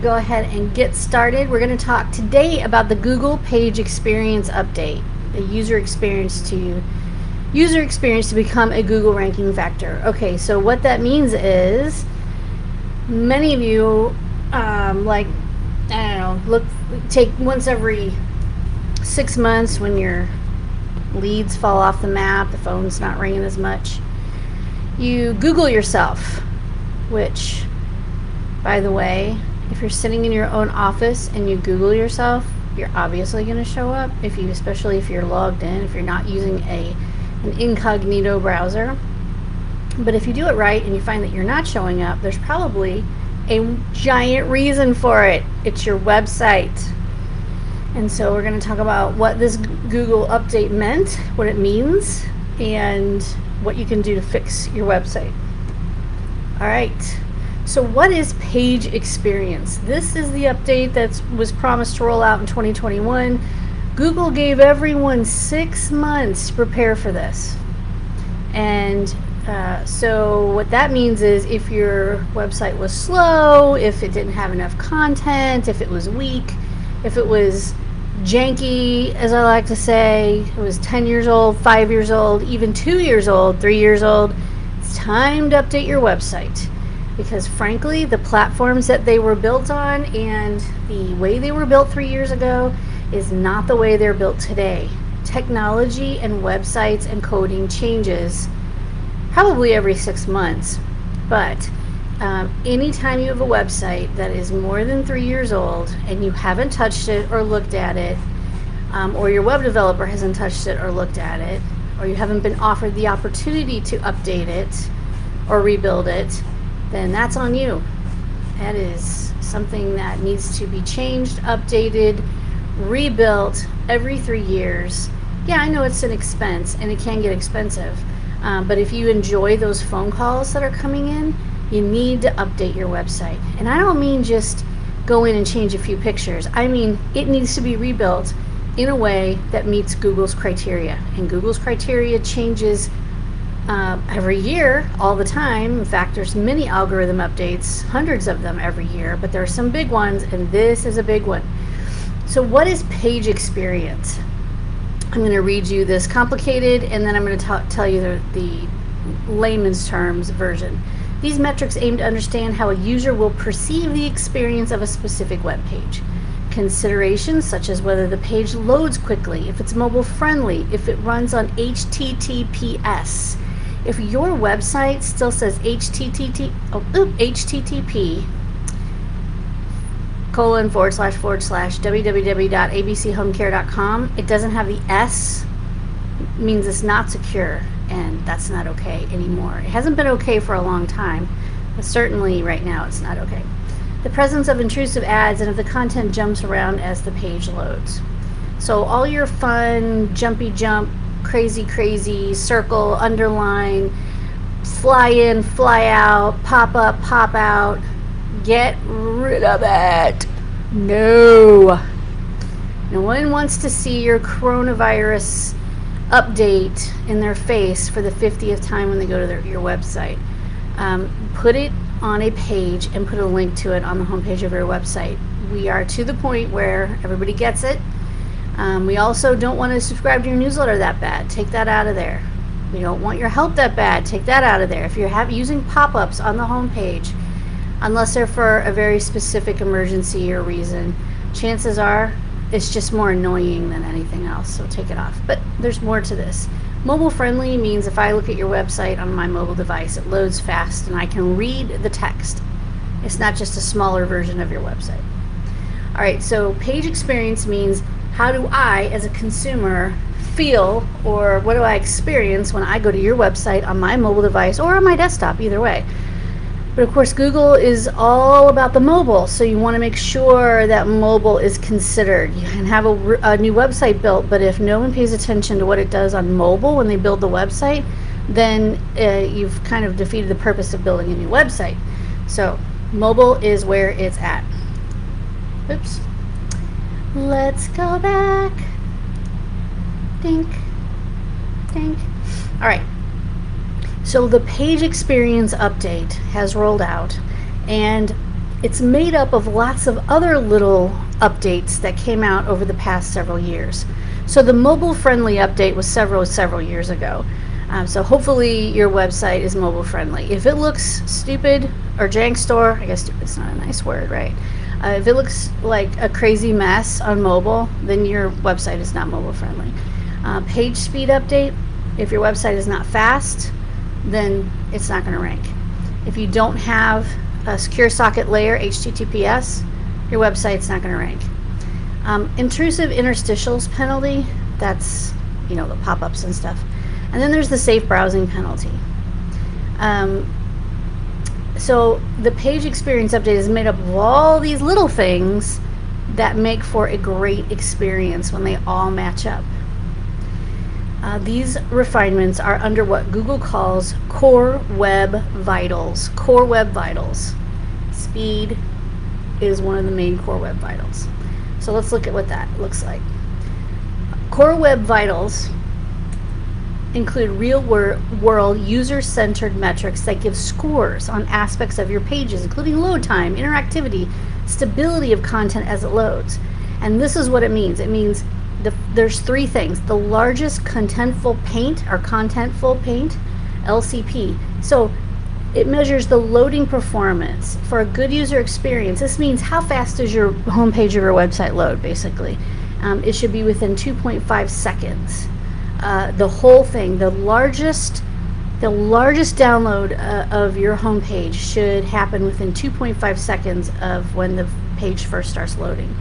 go ahead and get started. We're going to talk today about the Google Page Experience Update, the user experience to user experience to become a Google ranking factor. Okay, so what that means is many of you um, like I don't know, look take once every six months when your leads fall off the map, the phone's not ringing as much. You Google yourself, which by the way, if you're sitting in your own office and you Google yourself, you're obviously going to show up. If you, especially if you're logged in, if you're not using a an incognito browser. But if you do it right and you find that you're not showing up, there's probably a giant reason for it. It's your website. And so we're going to talk about what this Google update meant, what it means, and what you can do to fix your website. All right. So what is page experience? This is the update that was promised to roll out in 2021. Google gave everyone six months to prepare for this. And uh, so what that means is if your website was slow, if it didn't have enough content, if it was weak, if it was janky, as I like to say, it was 10 years old, 5 years old, even 2 years old, 3 years old, it's time to update your website because frankly, the platforms that they were built on and the way they were built three years ago is not the way they're built today. Technology and websites and coding changes probably every six months, but um, anytime you have a website that is more than three years old and you haven't touched it or looked at it, um, or your web developer hasn't touched it or looked at it, or you haven't been offered the opportunity to update it or rebuild it, then that's on you. That is something that needs to be changed, updated, rebuilt every three years. Yeah, I know it's an expense and it can get expensive, um, but if you enjoy those phone calls that are coming in, you need to update your website. And I don't mean just go in and change a few pictures, I mean it needs to be rebuilt in a way that meets Google's criteria. And Google's criteria changes uh, every year, all the time. In fact, there's many algorithm updates, hundreds of them every year, but there are some big ones, and this is a big one. So, what is page experience? I'm going to read you this complicated, and then I'm going to tell you the, the layman's terms version. These metrics aim to understand how a user will perceive the experience of a specific web page. Considerations such as whether the page loads quickly, if it's mobile friendly, if it runs on HTTPS, if your website still says HTTP, oh, oop, HTTP colon forward slash forward slash www.abchomecare.com, it doesn't have the S, means it's not secure, and that's not okay anymore. It hasn't been okay for a long time, but certainly right now it's not okay. The presence of intrusive ads and if the content jumps around as the page loads. So all your fun, jumpy jump, crazy, crazy, circle, underline, fly in, fly out, pop up, pop out. Get rid of it. No. No one wants to see your coronavirus update in their face for the 50th time when they go to their, your website. Um, put it on a page and put a link to it on the homepage of your website. We are to the point where everybody gets it um, we also don't want to subscribe to your newsletter that bad. Take that out of there. We don't want your help that bad. Take that out of there. If you're have, using pop-ups on the home page, unless they're for a very specific emergency or reason, chances are it's just more annoying than anything else. So take it off. But there's more to this. Mobile friendly means if I look at your website on my mobile device, it loads fast and I can read the text. It's not just a smaller version of your website. All right, so page experience means how do I, as a consumer, feel or what do I experience when I go to your website on my mobile device or on my desktop, either way. But of course, Google is all about the mobile, so you want to make sure that mobile is considered. You can have a, a, new website built, but if no one pays attention to what it does on mobile when they build the website, then uh, you've kind of defeated the purpose of building a new website. So, mobile is where it's at. Oops. Let's go back. Dink. Dink. All right. So the page experience update has rolled out and it's made up of lots of other little updates that came out over the past several years. So the mobile friendly update was several, several years ago. Um, so hopefully your website is mobile friendly. If it looks stupid or jank store, I guess stupid's not a nice word, right? Uh, if it looks like a crazy mess on mobile, then your website is not mobile friendly. Uh, page speed update, if your website is not fast, then it's not going to rank. If you don't have a secure socket layer, HTTPS, your website's not going to rank. Um, intrusive interstitials penalty, that's, you know, the pop-ups and stuff. And then there's the safe browsing penalty. Um, so the page experience update is made up of all these little things that make for a great experience when they all match up. Uh, these refinements are under what Google calls Core Web Vitals. Core Web Vitals. Speed is one of the main Core Web Vitals. So let's look at what that looks like. Core Web Vitals include real wor world user centered metrics that give scores on aspects of your pages, including load time, interactivity, stability of content as it loads. And this is what it means it means the, there's three things the largest contentful paint or contentful paint, LCP. So it measures the loading performance for a good user experience. This means how fast does your homepage or your website load, basically. Um, it should be within 2.5 seconds. Uh, the whole thing, the largest, the largest download uh, of your homepage should happen within 2.5 seconds of when the page first starts loading.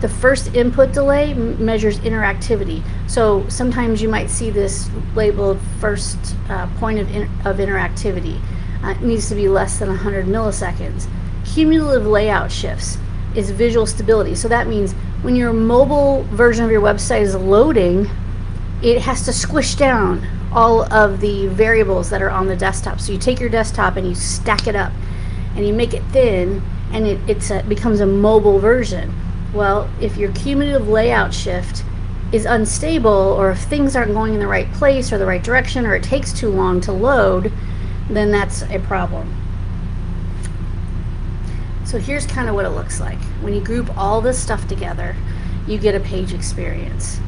The first input delay measures interactivity. So sometimes you might see this labeled first uh, point of, in of interactivity. Uh, it needs to be less than 100 milliseconds. Cumulative layout shifts is visual stability. So that means when your mobile version of your website is loading, it has to squish down all of the variables that are on the desktop. So you take your desktop and you stack it up and you make it thin and it a, becomes a mobile version. Well, if your cumulative layout shift is unstable or if things aren't going in the right place or the right direction or it takes too long to load, then that's a problem. So here's kind of what it looks like. When you group all this stuff together, you get a page experience.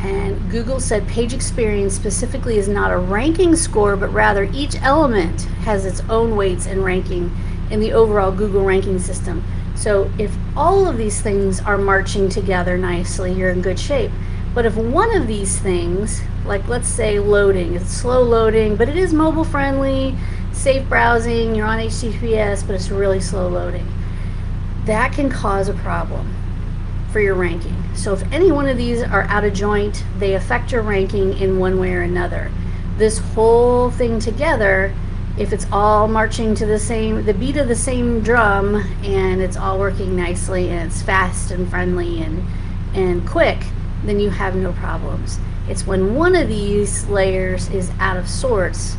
And Google said page experience specifically is not a ranking score, but rather each element has its own weights and ranking in the overall Google ranking system. So if all of these things are marching together nicely, you're in good shape. But if one of these things, like let's say loading, it's slow loading, but it is mobile friendly, safe browsing, you're on HTTPS, but it's really slow loading, that can cause a problem for your ranking. So if any one of these are out of joint, they affect your ranking in one way or another. This whole thing together if it's all marching to the same the beat of the same drum and it's all working nicely and it's fast and friendly and and quick then you have no problems it's when one of these layers is out of sorts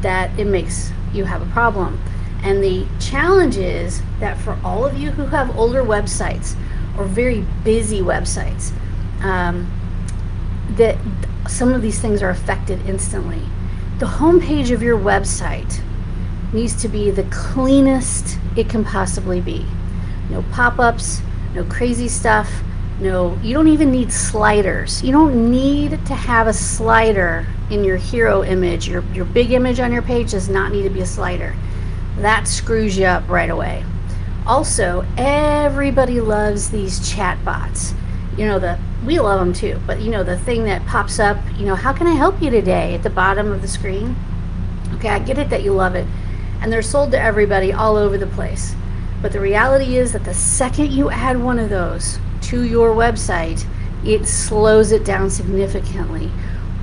that it makes you have a problem and the challenge is that for all of you who have older websites or very busy websites um, that some of these things are affected instantly the homepage of your website needs to be the cleanest it can possibly be. No pop-ups, no crazy stuff, no, you don't even need sliders. You don't need to have a slider in your hero image. Your, your big image on your page does not need to be a slider. That screws you up right away. Also, everybody loves these chat bots. You know, the we love them too, but you know, the thing that pops up, you know, how can I help you today at the bottom of the screen? Okay, I get it that you love it. And they're sold to everybody all over the place. But the reality is that the second you add one of those to your website, it slows it down significantly.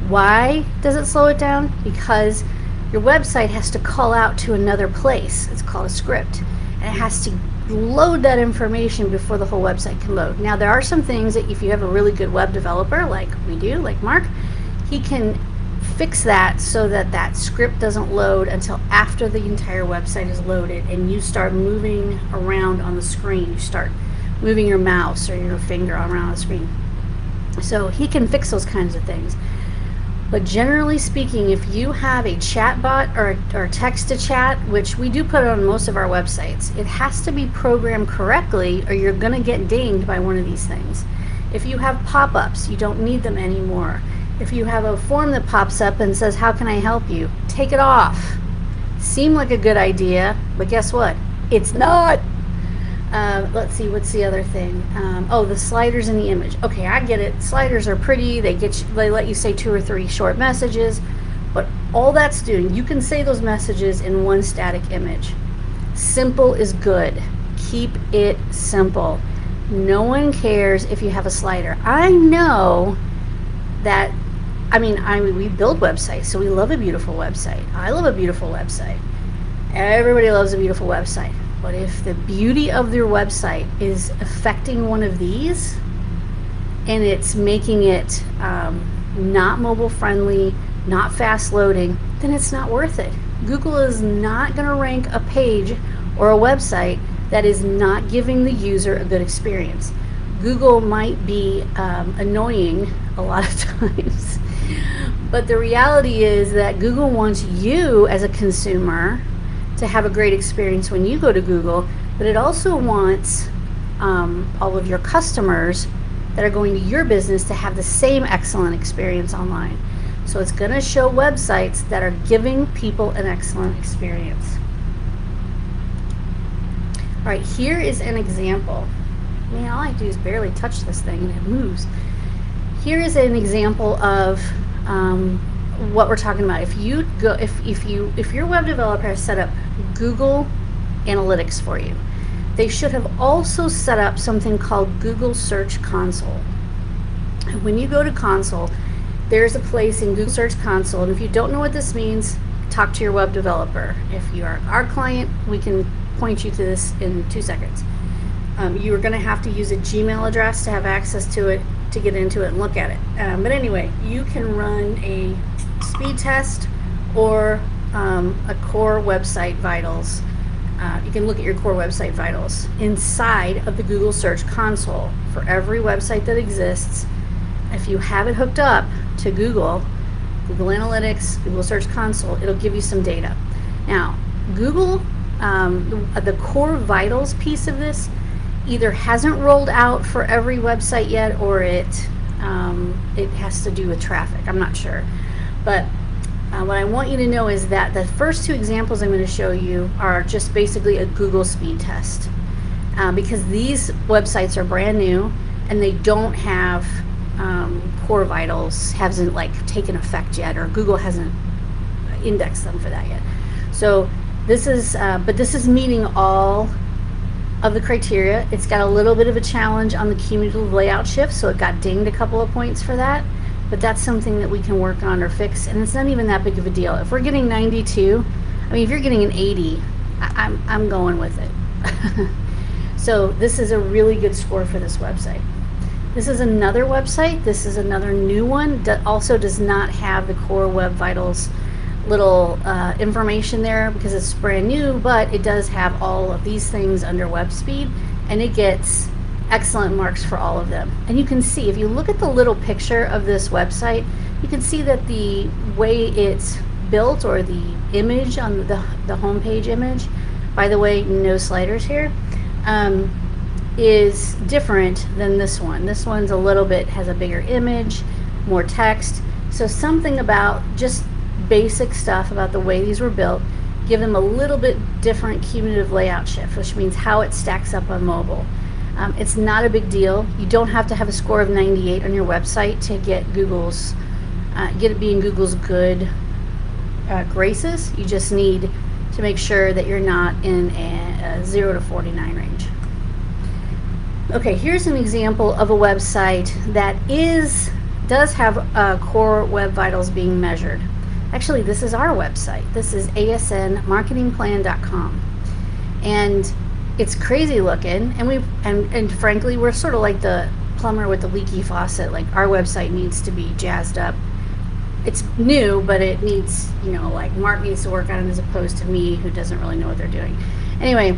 Why does it slow it down? Because your website has to call out to another place. It's called a script. And it has to load that information before the whole website can load. Now, there are some things that if you have a really good web developer, like we do, like Mark, he can fix that so that that script doesn't load until after the entire website is loaded and you start moving around on the screen. You start moving your mouse or your finger around the screen. So he can fix those kinds of things. But generally speaking, if you have a chat bot or, or text to chat, which we do put on most of our websites, it has to be programmed correctly or you're going to get dinged by one of these things. If you have pop ups, you don't need them anymore. If you have a form that pops up and says, How can I help you? take it off. Seem like a good idea, but guess what? It's not. Uh, let's see, what's the other thing? Um, oh, the sliders in the image. Okay, I get it. Sliders are pretty. They get you, they let you say two or three short messages, but all that's doing, you can say those messages in one static image. Simple is good. Keep it simple. No one cares if you have a slider. I know that I mean, I mean, we build websites, so we love a beautiful website. I love a beautiful website. Everybody loves a beautiful website. But if the beauty of your website is affecting one of these and it's making it um, not mobile friendly, not fast loading, then it's not worth it. Google is not going to rank a page or a website that is not giving the user a good experience. Google might be um, annoying a lot of times, but the reality is that Google wants you as a consumer to have a great experience when you go to Google, but it also wants um, all of your customers that are going to your business to have the same excellent experience online. So it's going to show websites that are giving people an excellent experience. All right, here is an example. Man, all I do is barely touch this thing and it moves. Here is an example of um, what we're talking about. If you go, if if you if your web developer has set up Google Analytics for you, they should have also set up something called Google Search Console. when you go to Console, there's a place in Google Search Console, and if you don't know what this means, talk to your web developer. If you are our client, we can point you to this in two seconds. Um, you are going to have to use a Gmail address to have access to it to get into it and look at it. Um, but anyway, you can run a speed test or um, a core website vitals. Uh, you can look at your core website vitals inside of the Google Search Console for every website that exists. If you have it hooked up to Google, Google Analytics, Google Search Console, it'll give you some data. Now, Google, um, the, the core vitals piece of this either hasn't rolled out for every website yet or it um, it has to do with traffic. I'm not sure. But uh, what I want you to know is that the first two examples I'm going to show you are just basically a Google speed test. Uh, because these websites are brand new and they don't have um, core vitals hasn't like taken effect yet or Google hasn't indexed them for that yet. So this is, uh, but this is meeting all of the criteria. It's got a little bit of a challenge on the cumulative layout shift, so it got dinged a couple of points for that. But that's something that we can work on or fix, and it's not even that big of a deal. If we're getting 92, I mean, if you're getting an 80, I, I'm, I'm going with it. so this is a really good score for this website. This is another website. This is another new one that also does not have the core web vitals little uh, information there because it's brand new, but it does have all of these things under web speed and it gets excellent marks for all of them. And you can see, if you look at the little picture of this website, you can see that the way it's built or the image on the, the homepage image, by the way, no sliders here, um, is different than this one. This one's a little bit, has a bigger image, more text. So something about just basic stuff about the way these were built, give them a little bit different cumulative layout shift, which means how it stacks up on mobile. Um, it's not a big deal. You don't have to have a score of 98 on your website to get Google's, uh, get it being Google's good uh, graces. You just need to make sure that you're not in a, a 0 to 49 range. Okay, here's an example of a website that is does have uh, core web vitals being measured. Actually, this is our website. This is asnmarketingplan.com. And it's crazy looking and we and, and frankly we're sort of like the plumber with the leaky faucet. Like our website needs to be jazzed up. It's new, but it needs, you know, like Mark needs to work on it as opposed to me who doesn't really know what they're doing. Anyway,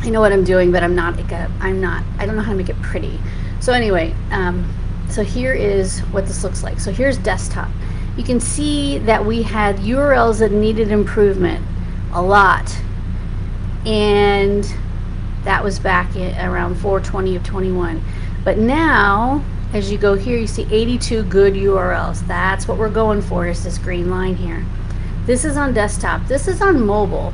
I know what I'm doing, but I'm not like a, I'm not, I don't know how to make it pretty. So anyway, um, so here is what this looks like. So here's desktop. you can see that we had URLs that needed improvement a lot. And that was back around 420 of 21. But now, as you go here, you see 82 good URLs. That's what we're going for is this green line here. This is on desktop. This is on mobile.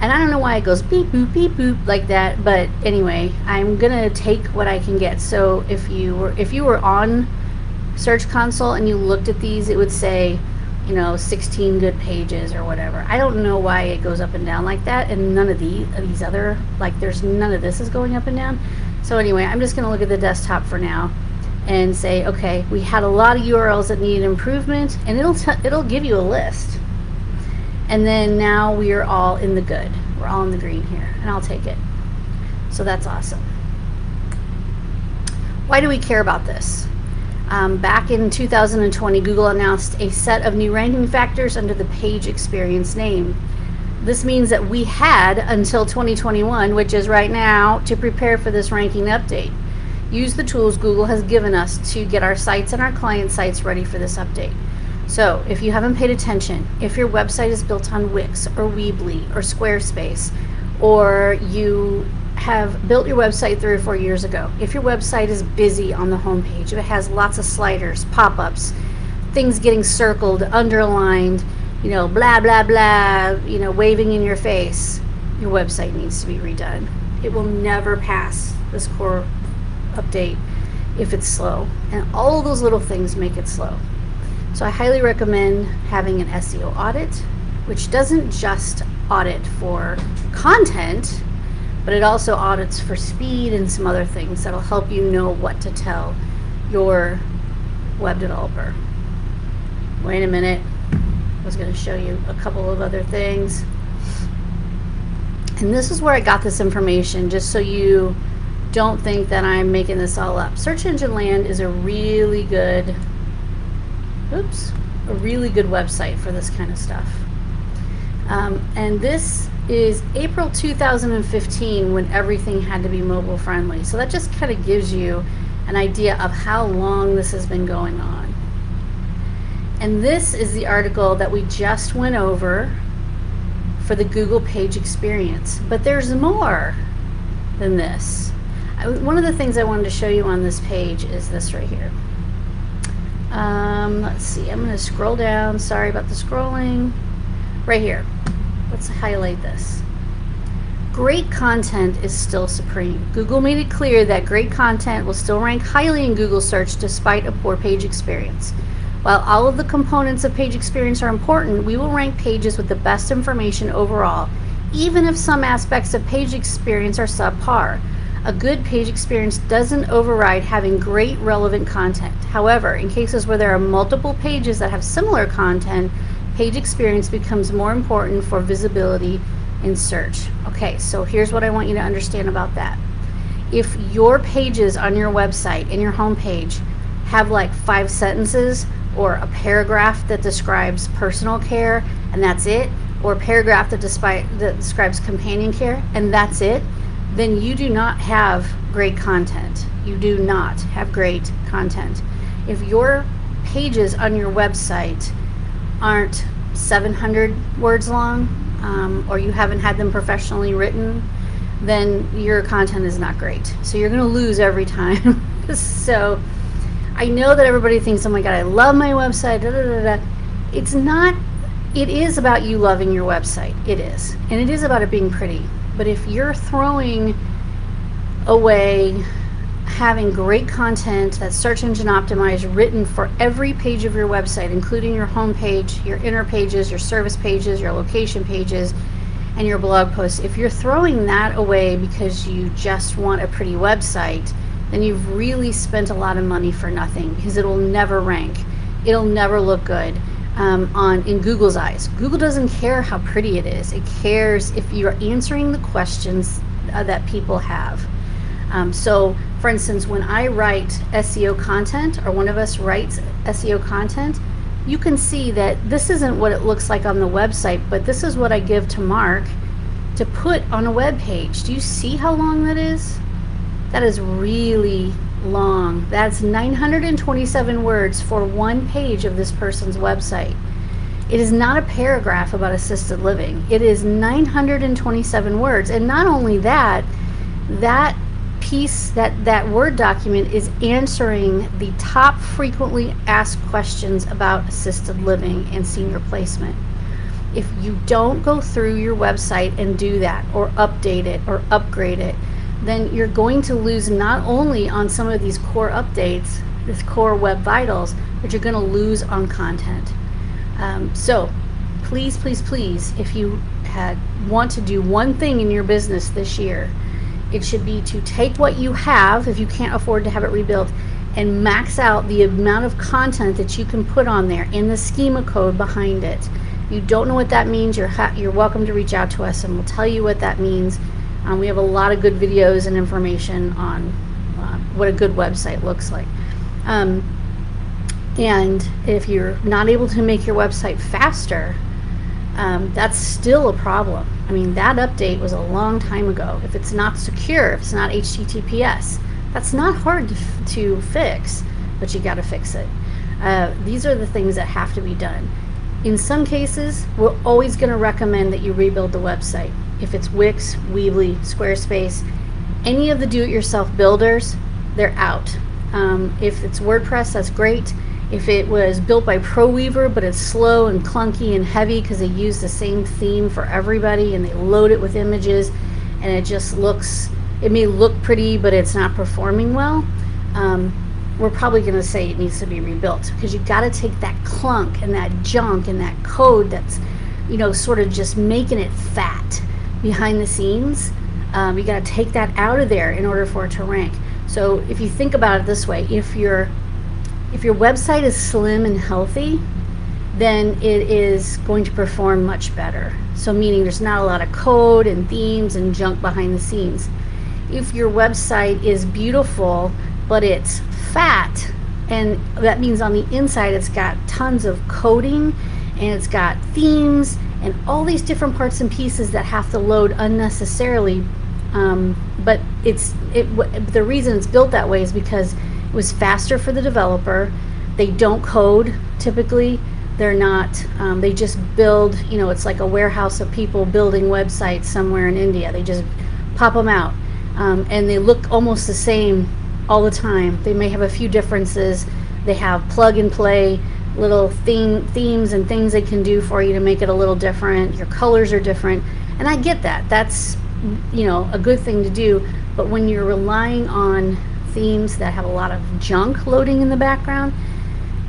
And I don't know why it goes beep boop beep boop like that, but anyway, I'm gonna take what I can get. So if you were if you were on Search Console and you looked at these, it would say, you know, 16 good pages or whatever. I don't know why it goes up and down like that, and none of these of these other like there's none of this is going up and down. So anyway, I'm just gonna look at the desktop for now and say, okay, we had a lot of URLs that needed improvement, and it'll it'll give you a list. And then now we are all in the good. We're all in the green here, and I'll take it. So that's awesome. Why do we care about this? Um, back in 2020, Google announced a set of new ranking factors under the page experience name. This means that we had until 2021, which is right now, to prepare for this ranking update. Use the tools Google has given us to get our sites and our client sites ready for this update. So, if you haven't paid attention, if your website is built on Wix or Weebly or Squarespace, or you have built your website three or four years ago, if your website is busy on the homepage, if it has lots of sliders, pop ups, things getting circled, underlined, you know, blah, blah, blah, you know, waving in your face, your website needs to be redone. It will never pass this core update if it's slow. And all those little things make it slow. So I highly recommend having an SEO audit, which doesn't just audit for content, but it also audits for speed and some other things that'll help you know what to tell your web developer. Wait a minute. I was going to show you a couple of other things. And this is where I got this information, just so you don't think that I'm making this all up. Search Engine Land is a really good oops, a really good website for this kind of stuff. Um, and this is April 2015 when everything had to be mobile friendly. So that just kind of gives you an idea of how long this has been going on. And this is the article that we just went over for the Google page experience. But there's more than this. I, one of the things I wanted to show you on this page is this right here. Um, let's see, I'm going to scroll down. Sorry about the scrolling. Right here. Let's highlight this. Great content is still supreme. Google made it clear that great content will still rank highly in Google search despite a poor page experience. While all of the components of page experience are important, we will rank pages with the best information overall, even if some aspects of page experience are subpar. A good page experience doesn't override having great relevant content. However, in cases where there are multiple pages that have similar content, page experience becomes more important for visibility in search. Okay, so here's what I want you to understand about that. If your pages on your website, in your homepage, have like five sentences or a paragraph that describes personal care and that's it, or a paragraph that, that describes companion care and that's it, then you do not have great content. You do not have great content. If your pages on your website aren't 700 words long, um, or you haven't had them professionally written, then your content is not great. So you're going to lose every time. so I know that everybody thinks, oh my God, I love my website. Da, da, da, it's not, it is about you loving your website. It is. And it is about it being pretty. But if you're throwing away having great content that's search engine optimized written for every page of your website, including your home page, your inner pages, your service pages, your location pages, and your blog posts, if you're throwing that away because you just want a pretty website, then you've really spent a lot of money for nothing because it'll never rank. It'll never look good um, on in Google's eyes. Google doesn't care how pretty it is. It cares if you're answering the questions uh, that people have. Um, so, for instance, when I write SEO content, or one of us writes SEO content, you can see that this isn't what it looks like on the website, but this is what I give to Mark to put on a web page. Do you see how long that is? That is really long. That's 927 words for one page of this person's website. It is not a paragraph about assisted living. It is 927 words. And not only that, that piece, that, that Word document is answering the top frequently asked questions about assisted living and senior placement. If you don't go through your website and do that, or update it, or upgrade it, then you're going to lose not only on some of these core updates, this core web vitals, but you're going to lose on content. Um, so please, please, please, if you had want to do one thing in your business this year, it should be to take what you have, if you can't afford to have it rebuilt, and max out the amount of content that you can put on there in the schema code behind it. You don't know what that means, you're, you're welcome to reach out to us and we'll tell you what that means um, we have a lot of good videos and information on uh, what a good website looks like. Um, and if you're not able to make your website faster, um, that's still a problem. I mean, that update was a long time ago. If it's not secure, if it's not HTTPS, that's not hard to, to fix, but you got to fix it. Uh, these are the things that have to be done. In some cases, we're always going to recommend that you rebuild the website if it's Wix, Weebly, Squarespace, any of the do-it-yourself builders, they're out. Um, if it's WordPress, that's great. If it was built by ProWeaver, but it's slow and clunky and heavy because they use the same theme for everybody and they load it with images and it just looks, it may look pretty, but it's not performing well, um, we're probably going to say it needs to be rebuilt because you've got to take that clunk and that junk and that code that's, you know, sort of just making it fat behind the scenes. Um, you got to take that out of there in order for it to rank. So if you think about it this way, if your if your website is slim and healthy, then it is going to perform much better. So meaning there's not a lot of code and themes and junk behind the scenes. If your website is beautiful but it's fat and that means on the inside it's got tons of coding and it's got themes and all these different parts and pieces that have to load unnecessarily. Um, but it's it the reason it's built that way is because it was faster for the developer. They don't code typically. They're not. Um, they just build. You know, it's like a warehouse of people building websites somewhere in India. They just pop them out, um, and they look almost the same all the time. They may have a few differences. They have plug and play little theme, themes and things they can do for you to make it a little different. Your colors are different. And I get that. That's, you know, a good thing to do. But when you're relying on themes that have a lot of junk loading in the background,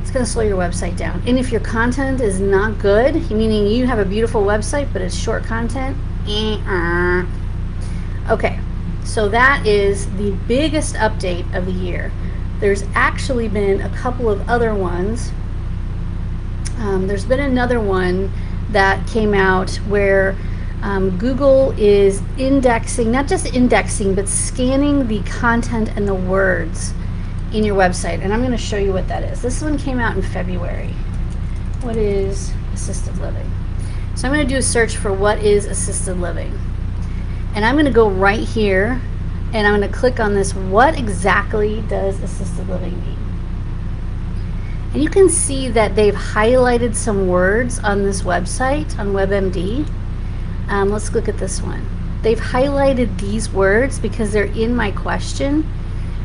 it's going to slow your website down. And if your content is not good, meaning you have a beautiful website but it's short content, uh okay. So that is the biggest update of the year. There's actually been a couple of other ones um, there's been another one that came out where um, Google is indexing, not just indexing, but scanning the content and the words in your website. And I'm going to show you what that is. This one came out in February. What is assisted living? So I'm going to do a search for what is assisted living. And I'm going to go right here and I'm going to click on this. What exactly does assisted living mean? And you can see that they've highlighted some words on this website, on WebMD. Um, let's look at this one. They've highlighted these words because they're in my question,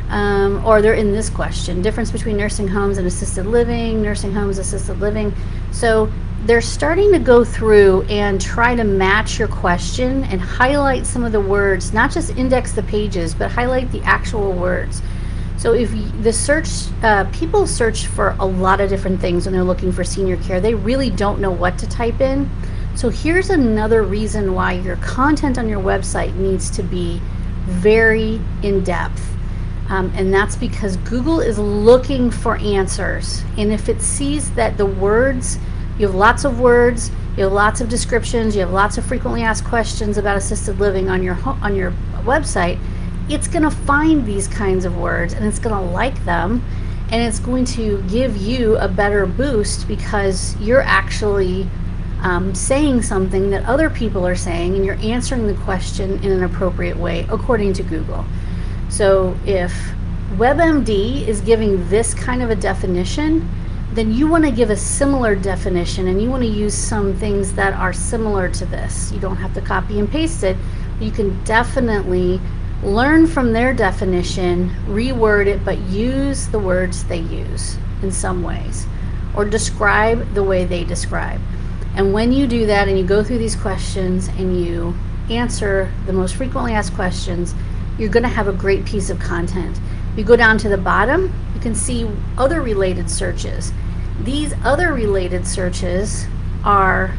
um, or they're in this question. Difference between nursing homes and assisted living, nursing homes, assisted living. So they're starting to go through and try to match your question and highlight some of the words, not just index the pages, but highlight the actual words. So if the search, uh, people search for a lot of different things when they're looking for senior care. They really don't know what to type in. So here's another reason why your content on your website needs to be very in depth. Um, and that's because Google is looking for answers. And if it sees that the words, you have lots of words, you have lots of descriptions, you have lots of frequently asked questions about assisted living on your on your website, it's going to find these kinds of words and it's going to like them and it's going to give you a better boost because you're actually um, saying something that other people are saying and you're answering the question in an appropriate way according to Google. So if WebMD is giving this kind of a definition, then you want to give a similar definition and you want to use some things that are similar to this. You don't have to copy and paste it. You can definitely learn from their definition, reword it, but use the words they use in some ways or describe the way they describe. And when you do that and you go through these questions and you answer the most frequently asked questions, you're going to have a great piece of content. You go down to the bottom, you can see other related searches. These other related searches are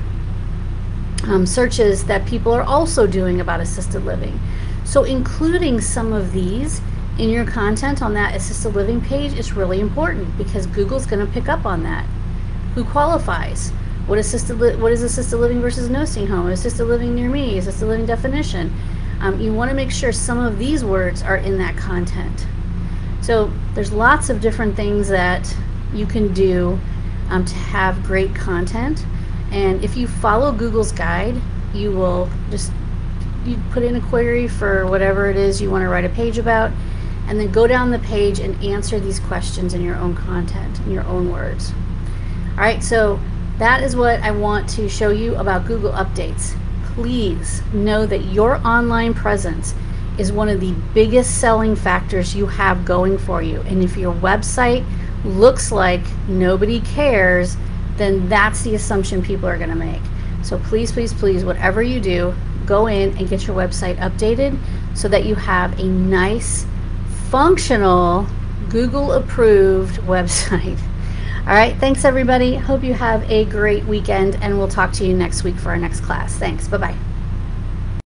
um, searches that people are also doing about assisted living. So including some of these in your content on that assisted living page is really important because Google's going to pick up on that. Who qualifies? What assisted li- what is assisted living versus nursing home? Assisted living near me? Is Assisted living definition? Um, you want to make sure some of these words are in that content. So there's lots of different things that you can do um, to have great content. And if you follow Google's guide, you will just you put in a query for whatever it is you want to write a page about, and then go down the page and answer these questions in your own content, in your own words. All right, so that is what I want to show you about Google Updates. Please know that your online presence is one of the biggest selling factors you have going for you. And if your website looks like nobody cares, then that's the assumption people are going to make. So please, please, please, whatever you do, go in and get your website updated so that you have a nice, functional, Google approved website. All right, thanks everybody. Hope you have a great weekend, and we'll talk to you next week for our next class. Thanks. Bye bye.